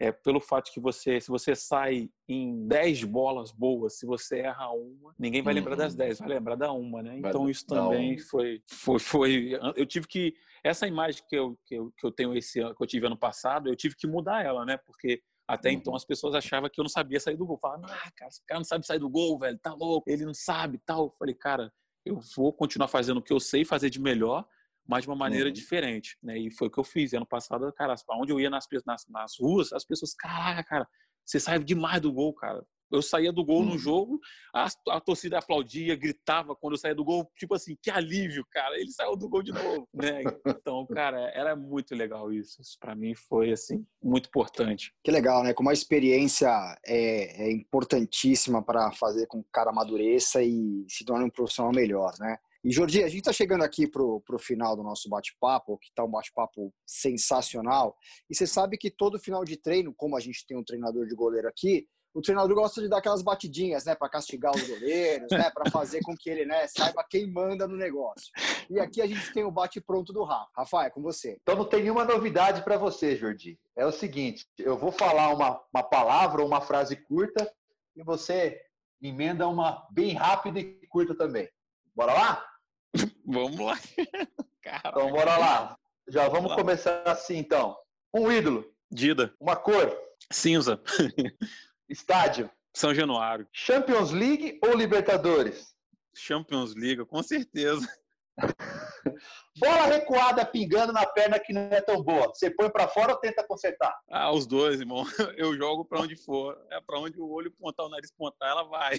É, pelo fato que você, se você sai em 10 bolas boas, se você erra uma, ninguém vai uhum. lembrar das 10, uhum. vai lembrar da uma, né? Então isso também foi, foi, foi, eu tive que, essa imagem que eu, que eu, que eu tenho esse que eu tive ano passado, eu tive que mudar ela, né? Porque até uhum. então as pessoas achavam que eu não sabia sair do gol. Falavam, ah, cara, esse cara não sabe sair do gol, velho, tá louco, ele não sabe, tal. Eu falei, cara, eu vou continuar fazendo o que eu sei fazer de melhor, mas de uma maneira uhum. diferente, né? E foi o que eu fiz. ano passado, cara, onde eu ia nas, nas, nas ruas, as pessoas, caraca, cara, você sai demais do gol, cara. Eu saía do gol no uhum. jogo, a, a, torcida aplaudia, gritava quando eu saía do gol, tipo assim, que alívio, cara, ele saiu do gol de novo, né? Então, cara, era muito legal isso. Isso para mim foi assim muito importante. Que legal, né? Como a experiência é, é importantíssima para fazer com que o cara amadureça e se torne um profissional melhor, né? E, Jordi, a gente está chegando aqui para o final do nosso bate-papo, que está um bate-papo sensacional. E você sabe que todo final de treino, como a gente tem um treinador de goleiro aqui, o treinador gosta de dar aquelas batidinhas, né, para castigar os goleiros, né, para fazer com que ele, né, saiba quem manda no negócio. E aqui a gente tem o bate-pronto do Rafa. Rafa, é com você. Então não tem nenhuma novidade para você, Jordi. É o seguinte, eu vou falar uma, uma palavra ou uma frase curta e você emenda uma bem rápida e curta também. Bora lá? Vamos lá. Caraca. Então, bora lá. Já vamos, vamos lá. começar assim, então. Um ídolo. Dida. Uma cor. Cinza. Estádio. São Januário. Champions League ou Libertadores? Champions League, com certeza. Bola recuada pingando na perna que não é tão boa. Você põe para fora ou tenta consertar? Ah, os dois, irmão. Eu jogo para onde for. É para onde o olho pontar, o nariz pontar, ela vai.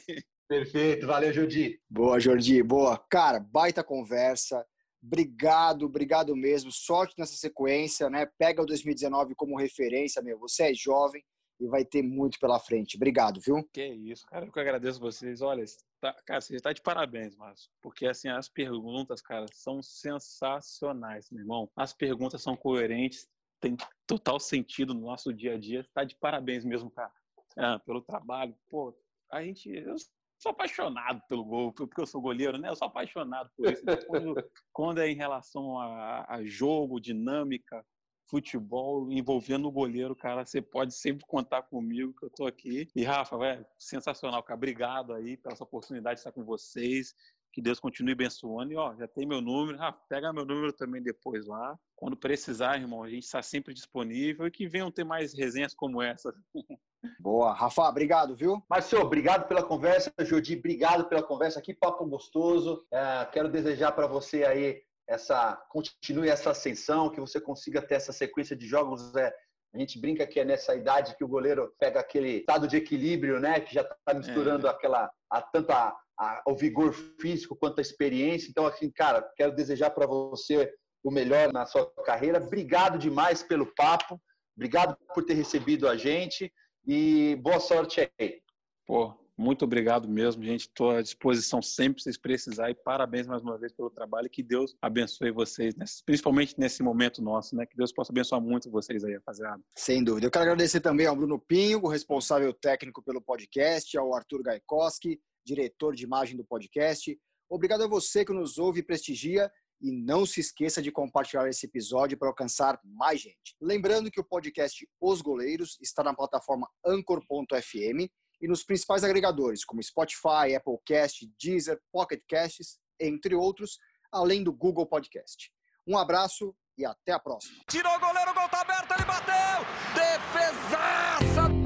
Perfeito, valeu, Jordi. Boa, Jordi, boa. Cara, baita conversa. Obrigado, obrigado mesmo. Sorte nessa sequência, né? Pega o 2019 como referência, meu. Você é jovem e vai ter muito pela frente. Obrigado, viu? Que isso, cara. Eu que agradeço vocês. Olha, tá, cara, você está de parabéns, Márcio. Porque, assim, as perguntas, cara, são sensacionais, meu irmão. As perguntas são coerentes, tem total sentido no nosso dia a dia. Está de parabéns mesmo, cara. É, pelo trabalho. Pô, a gente. Eu sou apaixonado pelo gol, porque eu sou goleiro, né? Eu sou apaixonado por isso. Quando, quando é em relação a, a, jogo, dinâmica, futebol, envolvendo o goleiro, cara, você pode sempre contar comigo que eu tô aqui. E Rafa, velho, sensacional, cara. Obrigado aí pela essa oportunidade de estar com vocês. Que Deus continue abençoando. E ó, já tem meu número. Rafa, pega meu número também depois lá. Quando precisar, irmão, a gente está sempre disponível e que venham ter mais resenhas como essa. Boa. Rafa, obrigado, viu? Marcio, obrigado pela conversa. Jodi, obrigado pela conversa. Que papo gostoso. É, quero desejar para você aí essa continue essa ascensão, que você consiga ter essa sequência de jogos. É, a gente brinca que é nessa idade que o goleiro pega aquele estado de equilíbrio, né? Que já está misturando é. aquela a, tanto a, a, o vigor físico quanto a experiência. Então, assim, cara, quero desejar para você o melhor na sua carreira. Obrigado demais pelo papo. Obrigado por ter recebido a gente e boa sorte aí. Pô, muito obrigado mesmo, gente. Estou à disposição sempre se vocês precisarem. E parabéns mais uma vez pelo trabalho. Que Deus abençoe vocês, principalmente nesse momento nosso, né? Que Deus possa abençoar muito vocês aí, rapaziada. Sem dúvida. Eu quero agradecer também ao Bruno Pinho, o responsável técnico pelo podcast, ao Arthur Gaikoski, diretor de imagem do podcast. Obrigado a você que nos ouve e prestigia. E não se esqueça de compartilhar esse episódio para alcançar mais gente. Lembrando que o podcast Os Goleiros está na plataforma Anchor.fm e nos principais agregadores, como Spotify, Apple Cast, Deezer, Pocket Casts, entre outros, além do Google Podcast. Um abraço e até a próxima. Tirou o goleiro, o gol tá aberto, ele bateu! Defesaça!